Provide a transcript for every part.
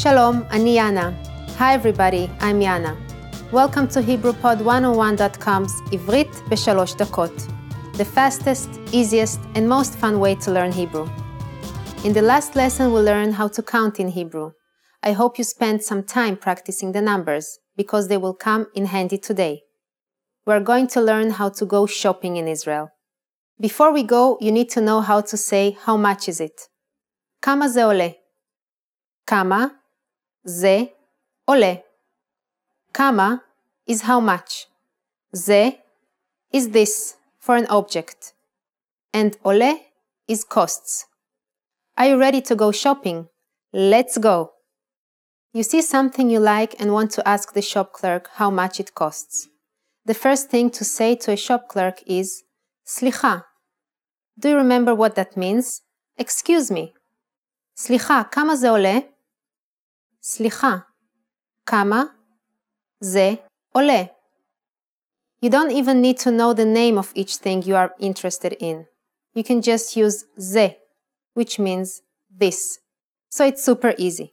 Shalom, ani Yana. Hi everybody, I'm Yana. Welcome to HebrewPod101.com's Ivrit בשלוש דקות, the fastest, easiest, and most fun way to learn Hebrew. In the last lesson, we learned how to count in Hebrew. I hope you spent some time practicing the numbers, because they will come in handy today. We're going to learn how to go shopping in Israel. Before we go, you need to know how to say how much is it. כמה זה עולה? כמה זה עולה. כמה is how much. זה is this for an object. And עולה is costs. Are you ready to go shopping? Let's go! You see something you like and want to ask the shop clerk how much it costs. The first thing to say to a shop clerk is סליחה. Do you remember what that means? Excuse me. סליחה, כמה זה עולה? סליחה, כמה זה עולה? You don't even need to know the name of each thing you are interested in. You can just use זה, which means this. So it's super easy.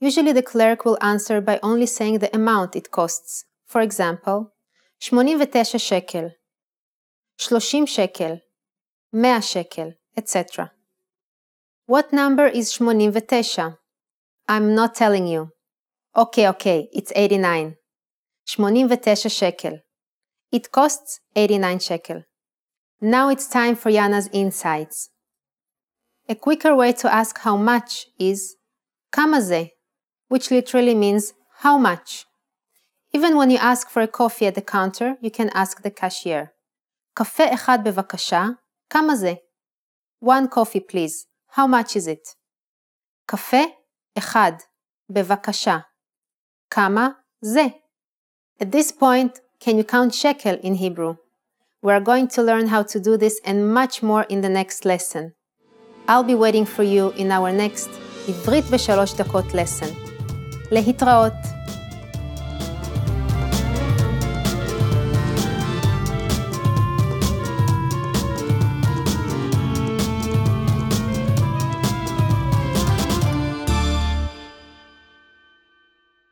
Usually the clerk will answer by only saying the amount it costs. For example, 89 שקל, 30 שקל, 100 שקל, etc. What number is 89? I'm not telling you. Okay, okay, it's 89. 89 shekel. It costs 89 shekel. Now it's time for Yana's insights. A quicker way to ask how much is כמה זה, which literally means how much. Even when you ask for a coffee at the counter, you can ask the cashier. קפה אחד בבקשה, כמה זה? One coffee please. How much is it? קפה אחד, בבקשה. כמה זה? At this point, can you count shekel in Hebrew? We are going to learn how to do this and much more in the next lesson. I'll be waiting for you in our next עברית בשלוש דקות lesson. להתראות.